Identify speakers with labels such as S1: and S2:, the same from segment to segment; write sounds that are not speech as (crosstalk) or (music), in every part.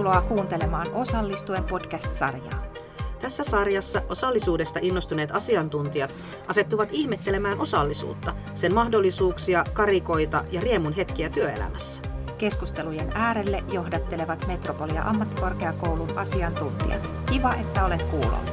S1: Tervetuloa kuuntelemaan Osallistuen podcast-sarjaa.
S2: Tässä sarjassa osallisuudesta innostuneet asiantuntijat asettuvat ihmettelemään osallisuutta, sen mahdollisuuksia, karikoita ja riemun hetkiä työelämässä.
S1: Keskustelujen äärelle johdattelevat Metropolia ammattikorkeakoulun asiantuntijat. Kiva, että olet kuulolla.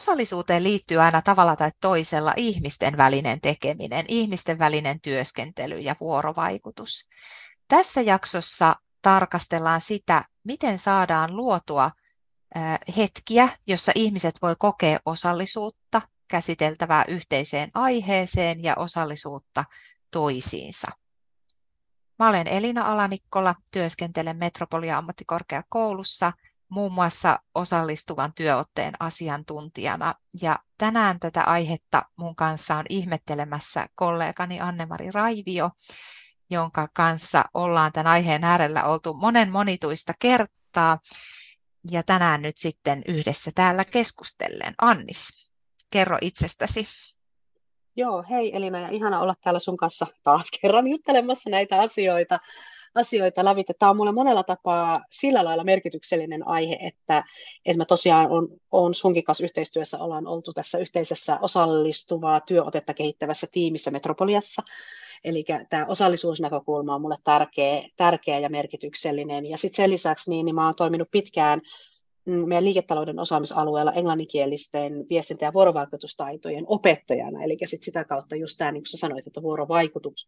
S1: Osallisuuteen liittyy aina tavalla tai toisella ihmisten välinen tekeminen, ihmisten välinen työskentely ja vuorovaikutus. Tässä jaksossa tarkastellaan sitä, miten saadaan luotua hetkiä, jossa ihmiset voi kokea osallisuutta, käsiteltävää yhteiseen aiheeseen ja osallisuutta toisiinsa. Mä olen Elina Alanikkola, työskentelen Metropolia ammattikorkeakoulussa – muun muassa osallistuvan työotteen asiantuntijana. Ja tänään tätä aihetta mun kanssa on ihmettelemässä kollegani Anne-Mari Raivio, jonka kanssa ollaan tämän aiheen äärellä oltu monen monituista kertaa. Ja tänään nyt sitten yhdessä täällä keskustellen. Annis, kerro itsestäsi.
S3: Joo, hei Elina ja ihana olla täällä sun kanssa taas kerran juttelemassa näitä asioita asioita lävitse. Tämä on mulle monella tapaa sillä lailla merkityksellinen aihe, että, että mä tosiaan on, on sunkin kanssa yhteistyössä, ollaan oltu tässä yhteisessä osallistuvaa työotetta kehittävässä tiimissä Metropoliassa. Eli tämä osallisuusnäkökulma on mulle tärkeä, tärkeä ja merkityksellinen. Ja sitten sen lisäksi niin, niin mä oon toiminut pitkään meidän liiketalouden osaamisalueella englanninkielisten viestintä- ja vuorovaikutustaitojen opettajana, eli sit sitä kautta just tämä, niin kuin sanoit, että vuorovaikutus,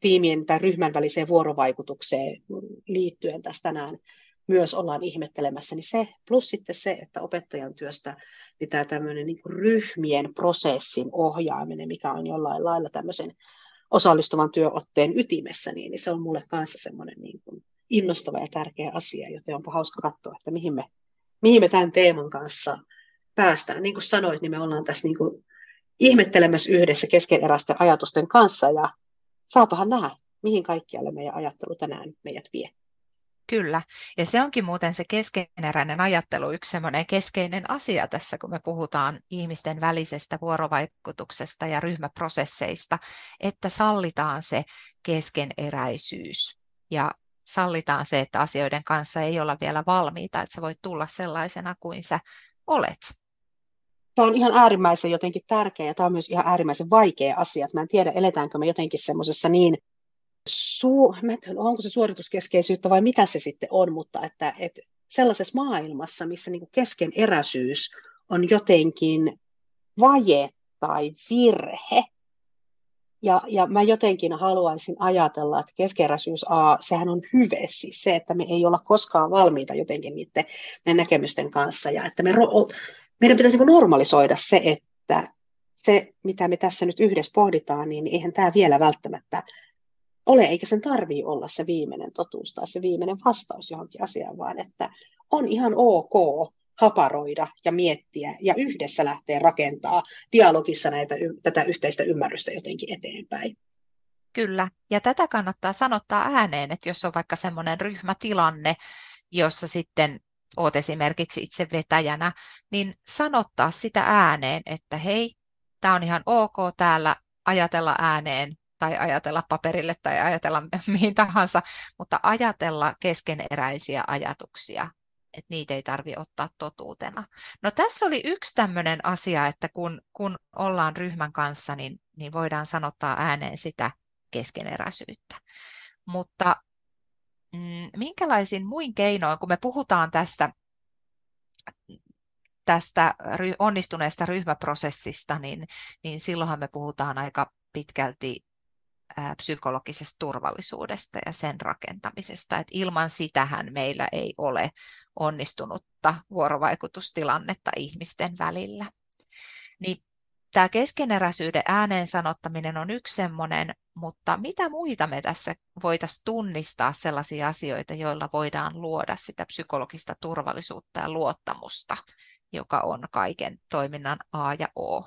S3: tiimien tai ryhmän väliseen vuorovaikutukseen liittyen tässä tänään myös ollaan ihmettelemässä, niin se, plus sitten se, että opettajan työstä pitää tämmöinen niin kuin ryhmien prosessin ohjaaminen, mikä on jollain lailla tämmöisen osallistuvan työotteen ytimessä, niin, niin se on mulle kanssa semmoinen niin kuin innostava ja tärkeä asia, joten onpa hauska katsoa, että mihin me mihin me tämän teeman kanssa päästään. Niin kuin sanoit, niin me ollaan tässä niin kuin ihmettelemässä yhdessä keskeneräisten ajatusten kanssa ja saapahan nähdä, mihin kaikkialle meidän ajattelu tänään meidät vie.
S1: Kyllä, ja se onkin muuten se keskeneräinen ajattelu yksi semmoinen keskeinen asia tässä, kun me puhutaan ihmisten välisestä vuorovaikutuksesta ja ryhmäprosesseista, että sallitaan se keskeneräisyys. Ja sallitaan se, että asioiden kanssa ei olla vielä valmiita, että sä voit tulla sellaisena kuin sä olet.
S3: Tämä on ihan äärimmäisen jotenkin tärkeä ja tämä on myös ihan äärimmäisen vaikea asia. Mä en tiedä, eletäänkö me jotenkin semmoisessa niin, su- mä en onko se suorituskeskeisyyttä vai mitä se sitten on, mutta että, että sellaisessa maailmassa, missä niin keskeneräisyys on jotenkin vaje tai virhe, ja, ja mä jotenkin haluaisin ajatella, että keskeräisyys A, sehän on hyve, siis se, että me ei olla koskaan valmiita jotenkin niiden meidän näkemysten kanssa, ja että me, meidän pitäisi niin normalisoida se, että se, mitä me tässä nyt yhdessä pohditaan, niin eihän tämä vielä välttämättä ole, eikä sen tarvii olla se viimeinen totuus tai se viimeinen vastaus johonkin asiaan, vaan että on ihan ok haparoida ja miettiä ja yhdessä lähteä rakentaa dialogissa näitä, tätä yhteistä ymmärrystä jotenkin eteenpäin.
S1: Kyllä, ja tätä kannattaa sanottaa ääneen, että jos on vaikka semmoinen ryhmätilanne, jossa sitten oot esimerkiksi itse vetäjänä, niin sanottaa sitä ääneen, että hei, tämä on ihan ok täällä ajatella ääneen tai ajatella paperille tai ajatella (laughs) mihin tahansa, mutta ajatella keskeneräisiä ajatuksia että niitä ei tarvitse ottaa totuutena. No tässä oli yksi tämmöinen asia, että kun, kun ollaan ryhmän kanssa, niin, niin voidaan sanottaa ääneen sitä keskeneräisyyttä. Mutta mm, minkälaisin muin keinoin, kun me puhutaan tästä, tästä onnistuneesta ryhmäprosessista, niin, niin silloinhan me puhutaan aika pitkälti psykologisesta turvallisuudesta ja sen rakentamisesta. Et ilman sitähän meillä ei ole onnistunutta vuorovaikutustilannetta ihmisten välillä. Niin tämä keskeneräisyyden ääneen sanottaminen on yksi semmoinen, mutta mitä muita me tässä voitaisiin tunnistaa sellaisia asioita, joilla voidaan luoda sitä psykologista turvallisuutta ja luottamusta, joka on kaiken toiminnan A ja O.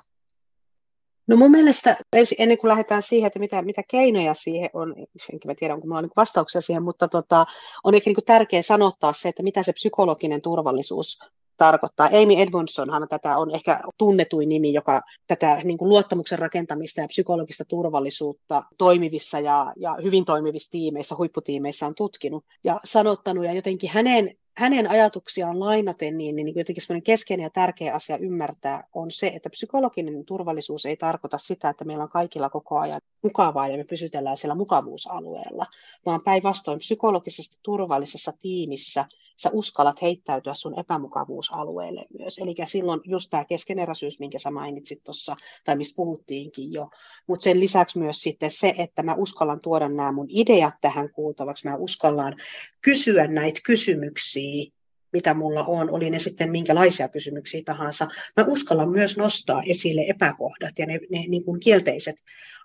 S3: No mun mielestä ennen kuin lähdetään siihen, että mitä, mitä keinoja siihen on, enkä mä tiedä, onko mulla on niin vastauksia siihen, mutta tota, on ehkä niin tärkeää sanottaa se, että mitä se psykologinen turvallisuus tarkoittaa. Amy Edmondsonhan tätä on ehkä tunnetuin nimi, joka tätä niin kuin luottamuksen rakentamista ja psykologista turvallisuutta toimivissa ja, ja hyvin toimivissa tiimeissä, huipputiimeissä on tutkinut ja sanottanut. Ja jotenkin hänen hänen ajatuksiaan lainaten, niin, niin jotenkin keskeinen ja tärkeä asia ymmärtää on se, että psykologinen turvallisuus ei tarkoita sitä, että meillä on kaikilla koko ajan mukavaa ja me pysytellään siellä mukavuusalueella, vaan päinvastoin psykologisesti turvallisessa tiimissä sä uskallat heittäytyä sun epämukavuusalueelle myös. Eli silloin just tämä keskeneräisyys, minkä sä mainitsit tuossa, tai mistä puhuttiinkin jo, mutta sen lisäksi myös sitten se, että mä uskallan tuoda nämä mun ideat tähän kuultavaksi, mä uskallan kysyä näitä kysymyksiä, mitä mulla on, oli ne sitten minkälaisia kysymyksiä tahansa. Mä uskallan myös nostaa esille epäkohdat ja ne, ne niin kuin kielteiset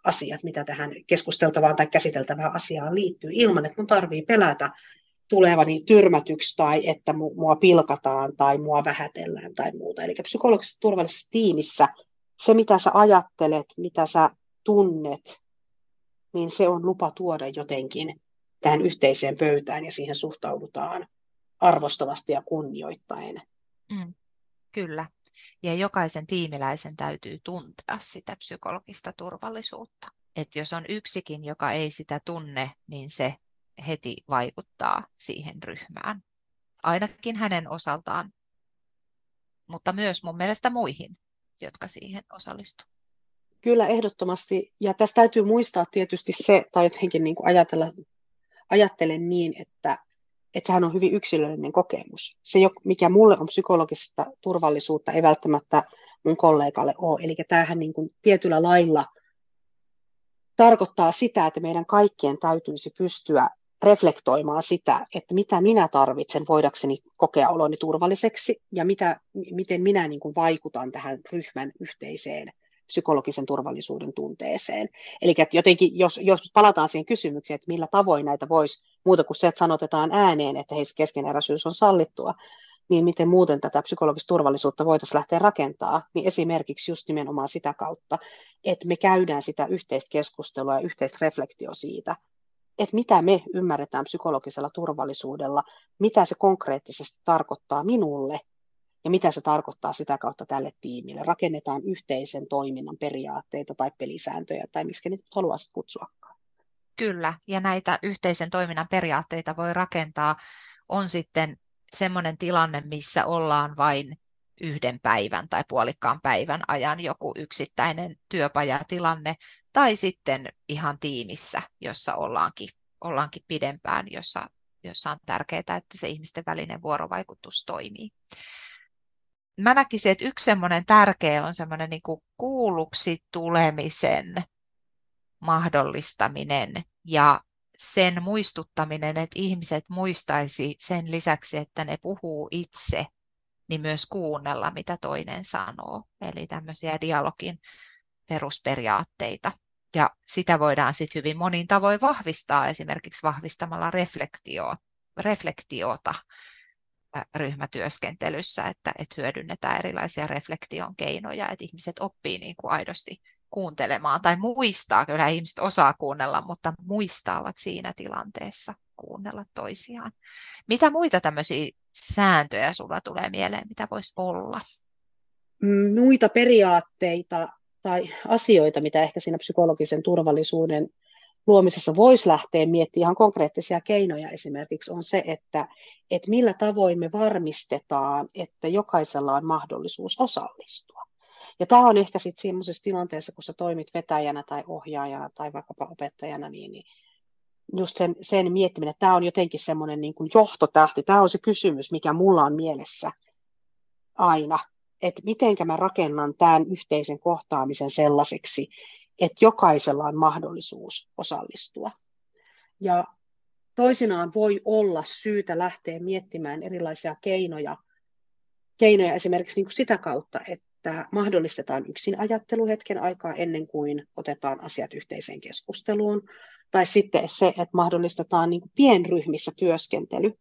S3: asiat, mitä tähän keskusteltavaan tai käsiteltävään asiaan liittyy, ilman että mun tarvii pelätä tulevani tyrmätyksi tai että mua pilkataan tai mua vähätellään tai muuta. Eli psykologisessa turvallisessa tiimissä se, mitä sä ajattelet, mitä sä tunnet, niin se on lupa tuoda jotenkin tähän yhteiseen pöytään ja siihen suhtaudutaan arvostavasti ja kunnioittaen.
S1: Mm, kyllä. Ja jokaisen tiimiläisen täytyy tuntea sitä psykologista turvallisuutta. Että jos on yksikin, joka ei sitä tunne, niin se heti vaikuttaa siihen ryhmään. Ainakin hänen osaltaan, mutta myös mun mielestä muihin, jotka siihen osallistuvat.
S3: Kyllä, ehdottomasti. Ja tässä täytyy muistaa tietysti se, tai jotenkin niin kuin ajatella, ajattelen niin, että, että sehän on hyvin yksilöllinen kokemus. Se, mikä mulle on psykologista turvallisuutta, ei välttämättä mun kollegalle ole. Eli tämähän niin kuin tietyllä lailla tarkoittaa sitä, että meidän kaikkien täytyisi pystyä reflektoimaan sitä, että mitä minä tarvitsen voidakseni kokea oloni turvalliseksi ja mitä, miten minä niin kuin vaikutan tähän ryhmän yhteiseen psykologisen turvallisuuden tunteeseen. Eli että jotenkin, jos, jos palataan siihen kysymykseen, että millä tavoin näitä voisi, muuta kuin se, että sanotetaan ääneen, että hei, keskeneräisyys on sallittua, niin miten muuten tätä psykologista turvallisuutta voitaisiin lähteä rakentaa, niin esimerkiksi just nimenomaan sitä kautta, että me käydään sitä yhteistä keskustelua ja yhteistä reflektio siitä, että mitä me ymmärretään psykologisella turvallisuudella, mitä se konkreettisesti tarkoittaa minulle ja mitä se tarkoittaa sitä kautta tälle tiimille. Rakennetaan yhteisen toiminnan periaatteita tai pelisääntöjä tai miksi nyt haluaisit kutsuakaan.
S1: Kyllä, ja näitä yhteisen toiminnan periaatteita voi rakentaa. On sitten semmoinen tilanne, missä ollaan vain yhden päivän tai puolikkaan päivän ajan joku yksittäinen työpajatilanne, tai sitten ihan tiimissä, jossa ollaankin, ollaankin pidempään, jossa, jossa on tärkeää, että se ihmisten välinen vuorovaikutus toimii. Mä näkisin, että yksi semmoinen tärkeä on semmoinen niin kuulluksi tulemisen mahdollistaminen ja sen muistuttaminen, että ihmiset muistaisi sen lisäksi, että ne puhuu itse, niin myös kuunnella, mitä toinen sanoo. Eli tämmöisiä dialogin perusperiaatteita. Ja sitä voidaan sitten hyvin monin tavoin vahvistaa, esimerkiksi vahvistamalla reflektio, reflektiota ryhmätyöskentelyssä, että, että hyödynnetään erilaisia reflektion keinoja, että ihmiset oppii niin kuin aidosti kuuntelemaan tai muistaa, kyllä ihmiset osaa kuunnella, mutta muistaavat siinä tilanteessa kuunnella toisiaan. Mitä muita tämmöisiä sääntöjä sulla tulee mieleen, mitä voisi olla?
S3: Muita periaatteita tai asioita, mitä ehkä siinä psykologisen turvallisuuden luomisessa voisi lähteä miettimään ihan konkreettisia keinoja esimerkiksi on se, että, että millä tavoin me varmistetaan, että jokaisella on mahdollisuus osallistua. Ja tämä on ehkä sitten semmoisessa tilanteessa, kun sä toimit vetäjänä tai ohjaajana tai vaikkapa opettajana, niin, niin just sen, sen miettiminen, että tämä on jotenkin semmoinen niin kuin johtotähti, tämä on se kysymys, mikä mulla on mielessä aina, että miten mä rakennan tämän yhteisen kohtaamisen sellaiseksi, että jokaisella on mahdollisuus osallistua. Ja toisinaan voi olla syytä lähteä miettimään erilaisia keinoja, keinoja esimerkiksi niin kuin sitä kautta, että mahdollistetaan yksin ajattelu hetken aikaa ennen kuin otetaan asiat yhteiseen keskusteluun, tai sitten se, että mahdollistetaan niin kuin pienryhmissä työskentely,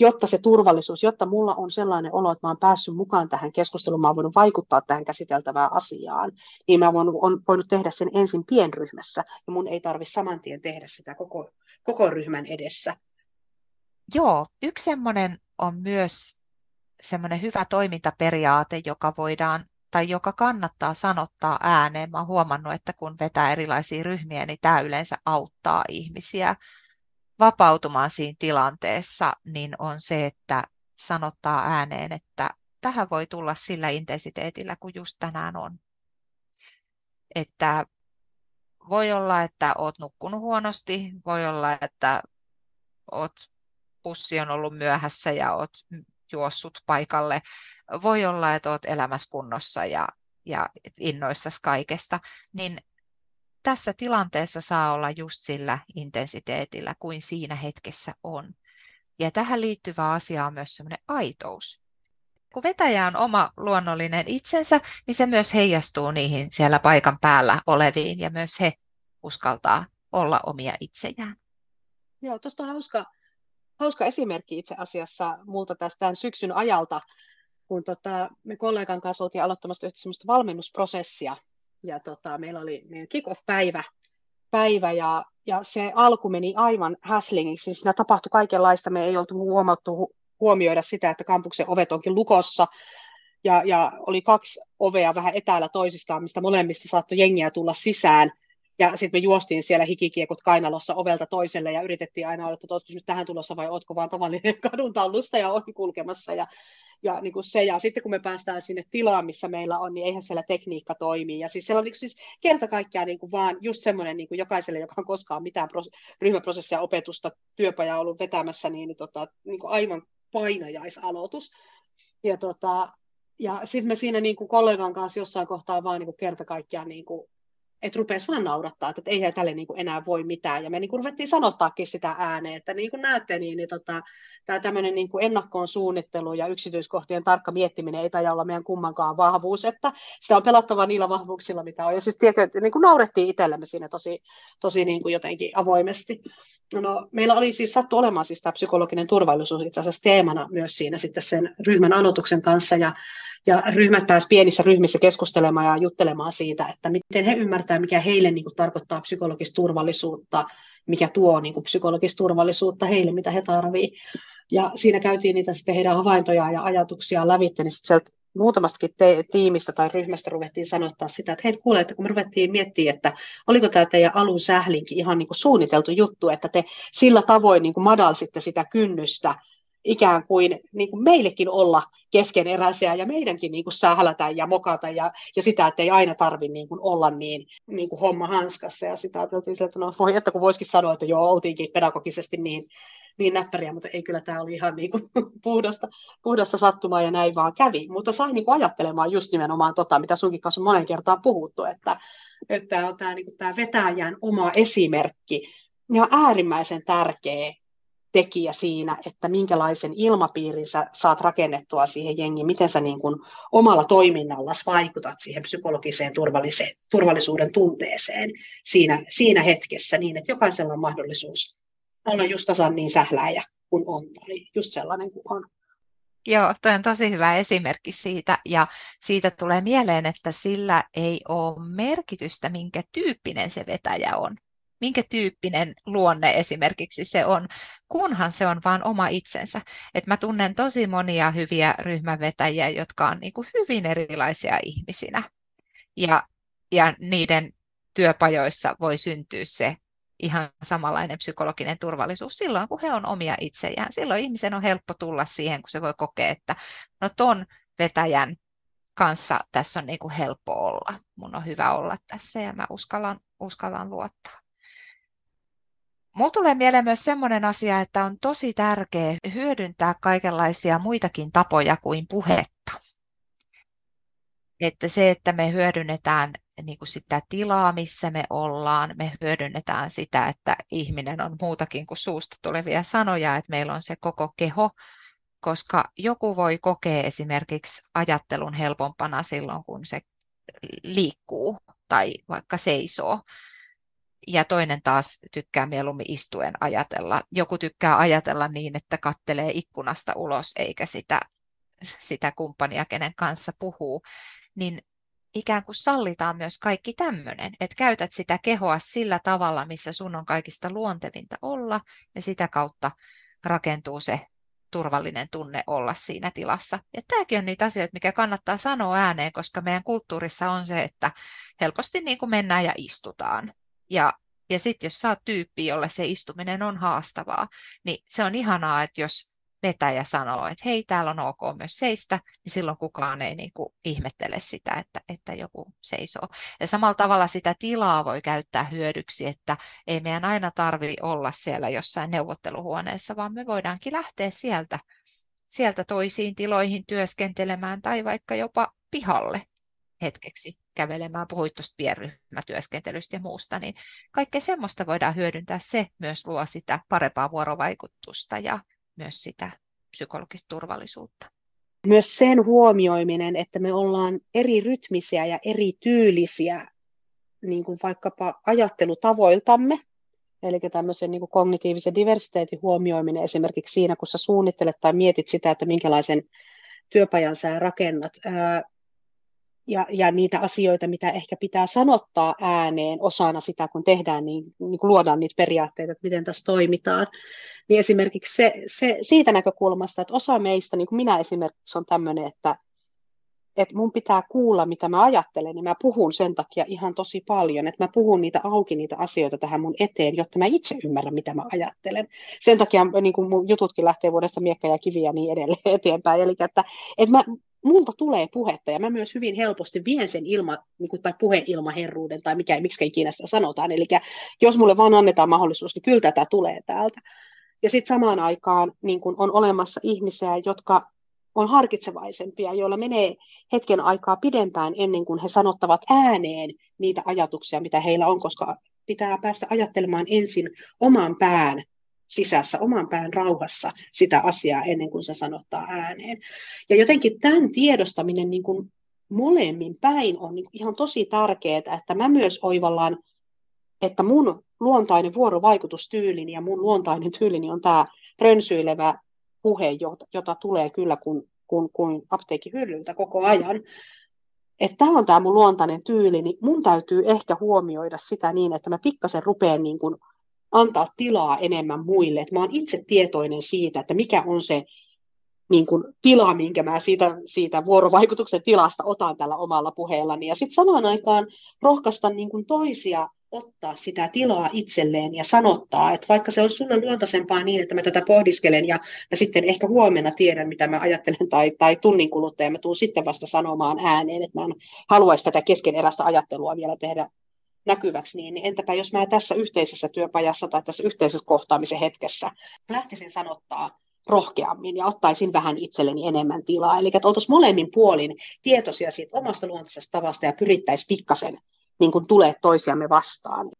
S3: jotta se turvallisuus, jotta mulla on sellainen olo, että mä oon päässyt mukaan tähän keskusteluun, mä oon voinut vaikuttaa tähän käsiteltävään asiaan, niin mä oon, on voinut tehdä sen ensin pienryhmässä, ja mun ei tarvitse saman tien tehdä sitä koko, koko ryhmän edessä.
S1: Joo, yksi semmoinen on myös semmoinen hyvä toimintaperiaate, joka voidaan tai joka kannattaa sanottaa ääneen. Mä oon huomannut, että kun vetää erilaisia ryhmiä, niin tämä yleensä auttaa ihmisiä vapautumaan siinä tilanteessa, niin on se, että sanottaa ääneen, että tähän voi tulla sillä intensiteetillä, kuin just tänään on. Että voi olla, että oot nukkunut huonosti, voi olla, että oot, pussi on ollut myöhässä ja oot juossut paikalle. Voi olla, että oot elämässä kunnossa ja, ja innoissasi kaikesta, niin tässä tilanteessa saa olla just sillä intensiteetillä kuin siinä hetkessä on. Ja tähän liittyvä asia on myös semmoinen aitous. Kun vetäjä on oma luonnollinen itsensä, niin se myös heijastuu niihin siellä paikan päällä oleviin ja myös he uskaltaa olla omia itsejään.
S3: Joo, tuosta on hauska, hauska esimerkki itse asiassa multa tästä syksyn ajalta, kun tota, me kollegan kanssa oltiin aloittamassa yhtä semmoista valmennusprosessia, ja tota, meillä oli meidän kick-off-päivä, päivä ja, ja se alku meni aivan häslingiksi. Siis siinä tapahtui kaikenlaista. Me ei oltu huomattu huomioida sitä, että kampuksen ovet onkin lukossa. Ja, ja oli kaksi ovea vähän etäällä toisistaan, mistä molemmista saattoi jengiä tulla sisään. Ja sitten me juostiin siellä hikikiekot kainalossa ovelta toiselle ja yritettiin aina olla, että oletko nyt tähän tulossa vai oletko vaan tavallinen (laughs) kadun tallusta ja ohi kulkemassa. Ja ja, niin kuin se, ja sitten kun me päästään sinne tilaan, missä meillä on, niin eihän siellä tekniikka toimi. Ja siis siellä on niin siis kerta kaikkiaan niin kuin vaan just semmoinen niin kuin jokaiselle, joka on koskaan mitään pros- ryhmäprosessia, opetusta, työpajaa ollut vetämässä, niin, niin, tota, niin kuin aivan painajaisaloitus. Ja, tota, ja sitten me siinä niin kuin kollegan kanssa jossain kohtaa vaan niin kuin kerta kaikkiaan niin kuin että rupesi vaan naurattaa, että eihän tälle niin kuin enää voi mitään. Ja me niin kuin ruvettiin sanottaakin sitä ääneen, että niin kuin näette, niin, niin tota, tämä tämmöinen niin kuin ennakkoon suunnittelu ja yksityiskohtien tarkka miettiminen ei taida olla meidän kummankaan vahvuus, että sitä on pelattava niillä vahvuuksilla, mitä on. Ja siis tietysti niin kuin naurettiin itsellemme siinä tosi, tosi niin kuin jotenkin avoimesti. No, meillä oli siis sattu olemaan siis tämä psykologinen turvallisuus itse asiassa teemana myös siinä sitten sen ryhmän aloituksen kanssa, ja ja ryhmät pääsivät pienissä ryhmissä keskustelemaan ja juttelemaan siitä, että miten he ymmärtävät, mikä heille niin kuin, tarkoittaa psykologista turvallisuutta, mikä tuo niin kuin, psykologista turvallisuutta heille, mitä he tarvitsevat. Ja siinä käytiin niitä sitten heidän havaintoja ja ajatuksia lävitse, niin sitten sieltä muutamastakin te- tiimistä tai ryhmästä ruvettiin sanottaa sitä, että hei kuule, että kun me ruvettiin miettimään, että oliko tämä teidän alun sählinkin ihan niin kuin suunniteltu juttu, että te sillä tavoin niin kuin madalsitte sitä kynnystä ikään kuin, niin kuin meillekin olla keskeneräisiä ja meidänkin niin kuin sählätä ja mokata ja, ja sitä, että ei aina tarvitse niin kuin olla niin, niin kuin homma hanskassa. Ja sitä ajateltiin, että no voi, että kun voisikin sanoa, että joo, oltiinkin pedagogisesti niin, niin näppäriä, mutta ei kyllä tämä oli ihan niin kuin (laughs) puhdasta, puhdasta sattumaa ja näin vaan kävi. Mutta sain niin kuin ajattelemaan just nimenomaan tota, mitä sunkin kanssa monen kertaan puhuttu, että, että tämä, niin kuin tämä vetäjän oma esimerkki ja äärimmäisen tärkeä tekijä siinä, että minkälaisen ilmapiirin sä saat rakennettua siihen jengiin, miten sä niin kuin omalla toiminnalla vaikutat siihen psykologiseen turvallisuuden tunteeseen siinä, siinä hetkessä niin, että jokaisella on mahdollisuus olla just tasan niin sähläjä kuin on tai just sellainen kuin on.
S1: Joo, toi on tosi hyvä esimerkki siitä ja siitä tulee mieleen, että sillä ei ole merkitystä, minkä tyyppinen se vetäjä on minkä tyyppinen luonne esimerkiksi se on, kunhan se on vain oma itsensä. Et mä tunnen tosi monia hyviä ryhmävetäjiä, jotka on niin kuin hyvin erilaisia ihmisinä. Ja, ja niiden työpajoissa voi syntyä se ihan samanlainen psykologinen turvallisuus silloin, kun he on omia itsejään. Silloin ihmisen on helppo tulla siihen, kun se voi kokea, että no ton vetäjän kanssa tässä on niin kuin helppo olla. Mun on hyvä olla tässä ja mä uskallan, uskallan luottaa. Mulla tulee mieleen myös sellainen asia, että on tosi tärkeää hyödyntää kaikenlaisia muitakin tapoja kuin puhetta. Että se, että me hyödynnetään niin kuin sitä tilaa, missä me ollaan, me hyödynnetään sitä, että ihminen on muutakin kuin suusta tulevia sanoja, että meillä on se koko keho, koska joku voi kokea esimerkiksi ajattelun helpompana silloin, kun se liikkuu tai vaikka seisoo ja toinen taas tykkää mieluummin istuen ajatella. Joku tykkää ajatella niin, että kattelee ikkunasta ulos eikä sitä, sitä kumppania, kenen kanssa puhuu. Niin ikään kuin sallitaan myös kaikki tämmöinen, että käytät sitä kehoa sillä tavalla, missä sun on kaikista luontevinta olla, ja sitä kautta rakentuu se turvallinen tunne olla siinä tilassa. Ja tämäkin on niitä asioita, mikä kannattaa sanoa ääneen, koska meidän kulttuurissa on se, että helposti niin kuin mennään ja istutaan. Ja, ja sitten jos saat tyyppi, jolle se istuminen on haastavaa, niin se on ihanaa, että jos vetäjä sanoo, että hei, täällä on ok myös seistä, niin silloin kukaan ei niin kuin ihmettele sitä, että, että joku seisoo. Ja samalla tavalla sitä tilaa voi käyttää hyödyksi, että ei meidän aina tarvi olla siellä jossain neuvotteluhuoneessa, vaan me voidaankin lähteä sieltä, sieltä toisiin tiloihin työskentelemään tai vaikka jopa pihalle hetkeksi kävelemään, puhuit tuosta pienryhmätyöskentelystä ja muusta, niin kaikkea semmoista voidaan hyödyntää. Se myös luo sitä parempaa vuorovaikutusta ja myös sitä psykologista turvallisuutta.
S3: Myös sen huomioiminen, että me ollaan eri rytmisiä ja eri tyylisiä, niin kuin vaikkapa ajattelutavoiltamme, eli tämmöisen niin kuin kognitiivisen diversiteetin huomioiminen esimerkiksi siinä, kun sä suunnittelet tai mietit sitä, että minkälaisen työpajan sä rakennat, ja, ja niitä asioita, mitä ehkä pitää sanottaa ääneen osana sitä, kun tehdään, niin, niin kun luodaan niitä periaatteita, että miten tässä toimitaan. Niin esimerkiksi se, se, siitä näkökulmasta, että osa meistä, niin kuin minä esimerkiksi, on tämmöinen, että, että mun pitää kuulla, mitä mä ajattelen, niin mä puhun sen takia ihan tosi paljon, että mä puhun niitä auki, niitä asioita tähän mun eteen, jotta mä itse ymmärrän, mitä mä ajattelen. Sen takia niin kuin mun jututkin lähtee vuodesta miekkä ja kiviä niin edelleen eteenpäin. Eli että, että mä, multa tulee puhetta ja mä myös hyvin helposti vien sen ilma, niin kuin, tai puheilmaherruuden tai mikä, miksi ikinä sitä sanotaan. Eli jos mulle vaan annetaan mahdollisuus, niin kyllä tätä tulee täältä. Ja sitten samaan aikaan niin kun on olemassa ihmisiä, jotka on harkitsevaisempia, joilla menee hetken aikaa pidempään ennen kuin he sanottavat ääneen niitä ajatuksia, mitä heillä on, koska pitää päästä ajattelemaan ensin oman pään sisässä, oman pään rauhassa sitä asiaa ennen kuin se sanottaa ääneen. Ja jotenkin tämän tiedostaminen niin kuin molemmin päin on niin ihan tosi tärkeää, että mä myös oivallaan, että mun luontainen vuorovaikutustyylini ja mun luontainen tyylini on tämä rönsyilevä puhe, jota, jota tulee kyllä kun, kun, kun apteekin hyllyltä koko ajan. Että tämä on tämä mun luontainen tyyli, niin mun täytyy ehkä huomioida sitä niin, että mä pikkasen rupean niin kuin antaa tilaa enemmän muille. Että mä oon itse tietoinen siitä, että mikä on se niin kuin, tila, minkä mä siitä, siitä vuorovaikutuksen tilasta otan tällä omalla puheellani. Ja sitten samaan aikaan rohkaista niin kuin toisia ottaa sitä tilaa itselleen ja sanottaa, että vaikka se on sulle luontaisempaa niin, että mä tätä pohdiskelen ja mä sitten ehkä huomenna tiedän, mitä mä ajattelen tai, tai tunnin kuluttua ja mä tuun sitten vasta sanomaan ääneen, että mä en haluaisi tätä keskeneräistä ajattelua vielä tehdä näkyväksi, niin, niin entäpä jos mä tässä yhteisessä työpajassa tai tässä yhteisessä kohtaamisen hetkessä lähtisin sanottaa rohkeammin ja ottaisin vähän itselleni enemmän tilaa. Eli että oltaisiin molemmin puolin tietoisia siitä omasta luontaisesta tavasta ja pyrittäisiin pikkasen niin kuin tulee toisiamme vastaan.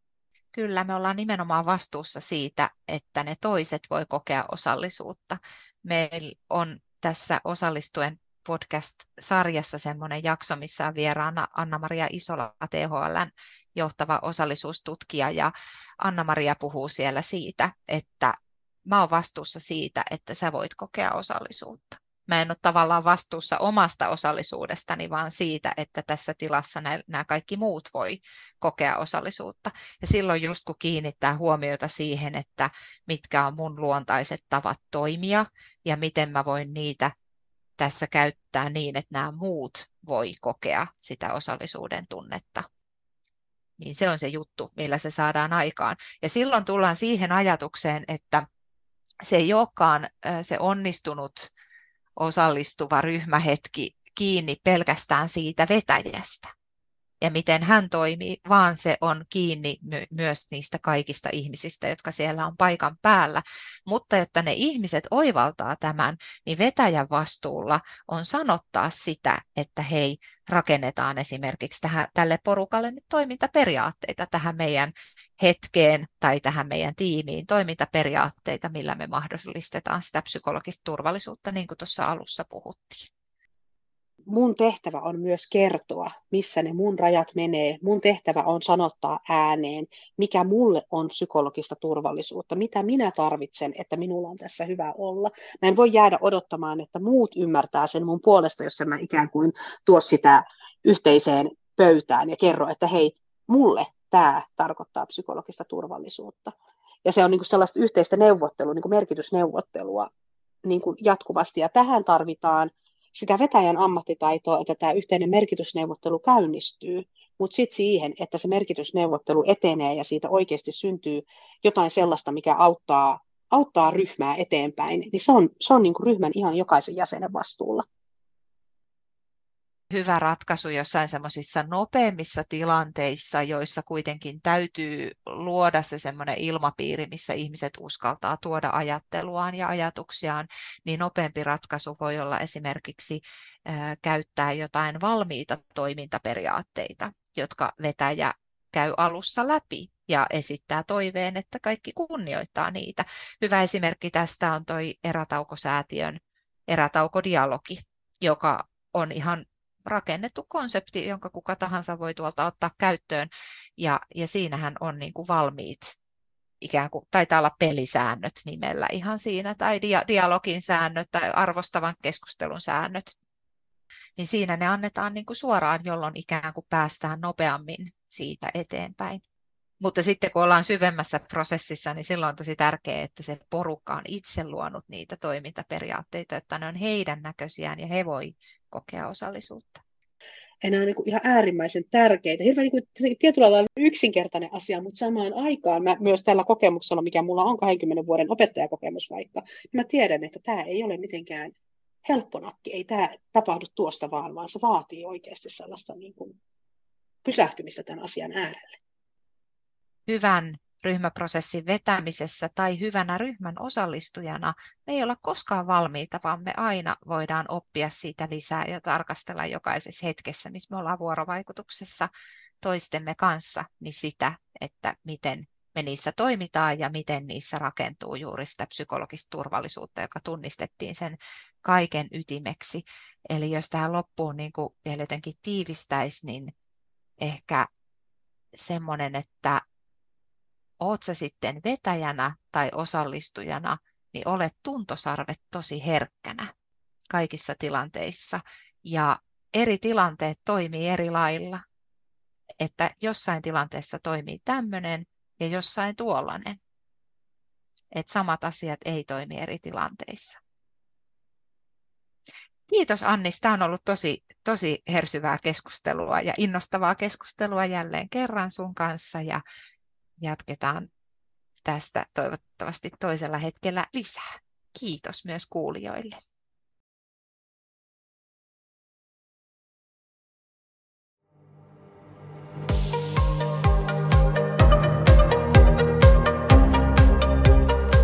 S1: Kyllä, me ollaan nimenomaan vastuussa siitä, että ne toiset voi kokea osallisuutta. Meillä on tässä osallistuen podcast-sarjassa semmoinen jakso, missä on vieraana Anna-Maria Isola, THLn johtava osallisuustutkija, ja Anna-Maria puhuu siellä siitä, että mä oon vastuussa siitä, että sä voit kokea osallisuutta mä en ole tavallaan vastuussa omasta osallisuudestani, vaan siitä, että tässä tilassa nämä kaikki muut voi kokea osallisuutta. Ja silloin just kun kiinnittää huomiota siihen, että mitkä on mun luontaiset tavat toimia ja miten mä voin niitä tässä käyttää niin, että nämä muut voi kokea sitä osallisuuden tunnetta. Niin se on se juttu, millä se saadaan aikaan. Ja silloin tullaan siihen ajatukseen, että se ei olekaan se onnistunut osallistuva ryhmähetki kiinni pelkästään siitä vetäjästä ja miten hän toimii, vaan se on kiinni my- myös niistä kaikista ihmisistä, jotka siellä on paikan päällä. Mutta jotta ne ihmiset oivaltaa tämän, niin vetäjän vastuulla on sanottaa sitä, että hei, rakennetaan esimerkiksi tähän, tälle porukalle nyt toimintaperiaatteita tähän meidän hetkeen tai tähän meidän tiimiin, toimintaperiaatteita, millä me mahdollistetaan sitä psykologista turvallisuutta, niin kuin tuossa alussa puhuttiin
S3: mun tehtävä on myös kertoa, missä ne mun rajat menee. Mun tehtävä on sanottaa ääneen, mikä mulle on psykologista turvallisuutta, mitä minä tarvitsen, että minulla on tässä hyvä olla. Mä en voi jäädä odottamaan, että muut ymmärtää sen mun puolesta, jos mä ikään kuin tuo sitä yhteiseen pöytään ja kerro, että hei, mulle tämä tarkoittaa psykologista turvallisuutta. Ja se on niin kuin sellaista yhteistä neuvottelua, niin kuin merkitysneuvottelua niin kuin jatkuvasti. Ja tähän tarvitaan sitä vetäjän ammattitaitoa, että tämä yhteinen merkitysneuvottelu käynnistyy, mutta sitten siihen, että se merkitysneuvottelu etenee ja siitä oikeasti syntyy jotain sellaista, mikä auttaa, auttaa ryhmää eteenpäin, niin se on, se on niin kuin ryhmän ihan jokaisen jäsenen vastuulla
S1: hyvä ratkaisu jossain semmoisissa nopeammissa tilanteissa, joissa kuitenkin täytyy luoda se semmoinen ilmapiiri, missä ihmiset uskaltaa tuoda ajatteluaan ja ajatuksiaan, niin nopeampi ratkaisu voi olla esimerkiksi äh, käyttää jotain valmiita toimintaperiaatteita, jotka vetäjä käy alussa läpi ja esittää toiveen, että kaikki kunnioittaa niitä. Hyvä esimerkki tästä on toi erätaukosäätiön erätaukodialogi, joka on ihan rakennettu konsepti, jonka kuka tahansa voi tuolta ottaa käyttöön, ja, ja siinähän on niin kuin valmiit ikään kuin, taitaa olla pelisäännöt nimellä ihan siinä, tai dia, dialogin säännöt tai arvostavan keskustelun säännöt. Niin siinä ne annetaan niin kuin suoraan, jolloin ikään kuin päästään nopeammin siitä eteenpäin. Mutta sitten kun ollaan syvemmässä prosessissa, niin silloin on tosi tärkeää, että se porukka on itse luonut niitä toimintaperiaatteita, että ne on heidän näköisiään ja he voi kokea osallisuutta.
S3: Ja nämä on niin ihan äärimmäisen tärkeitä. Hirveän niin tietyllä lailla yksinkertainen asia, mutta samaan aikaan mä myös tällä kokemuksella, mikä mulla on 20 vuoden opettajakokemus vaikka, niin mä tiedän, että tämä ei ole mitenkään helpponakki. Ei tämä tapahdu tuosta vaan, vaan se vaatii oikeasti sellaista niin kuin pysähtymistä tämän asian äärelle
S1: hyvän ryhmäprosessin vetämisessä tai hyvänä ryhmän osallistujana me ei olla koskaan valmiita, vaan me aina voidaan oppia siitä lisää ja tarkastella jokaisessa hetkessä, missä me ollaan vuorovaikutuksessa toistemme kanssa, niin sitä, että miten me niissä toimitaan ja miten niissä rakentuu juuri sitä psykologista turvallisuutta, joka tunnistettiin sen kaiken ytimeksi. Eli jos tähän loppuun niin kuin vielä jotenkin tiivistäisi, niin ehkä semmoinen, että oot sä sitten vetäjänä tai osallistujana, niin olet tuntosarvet tosi herkkänä kaikissa tilanteissa. Ja eri tilanteet toimii eri lailla. Että jossain tilanteessa toimii tämmöinen ja jossain tuollainen. Että samat asiat ei toimi eri tilanteissa. Kiitos Annis, tämä on ollut tosi, tosi hersyvää keskustelua ja innostavaa keskustelua jälleen kerran sun kanssa ja jatketaan tästä toivottavasti toisella hetkellä lisää. Kiitos myös kuulijoille.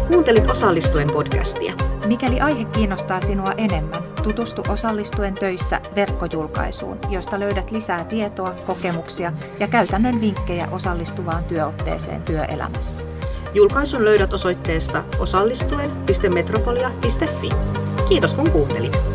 S2: Kuuntelit osallistuen podcastia.
S1: Mikäli aihe kiinnostaa sinua enemmän, tutustu osallistuen töissä verkkojulkaisuun, josta löydät lisää tietoa, kokemuksia ja käytännön vinkkejä osallistuvaan työotteeseen työelämässä.
S2: Julkaisun löydät osoitteesta osallistuen.metropolia.fi. Kiitos kun kuuntelit.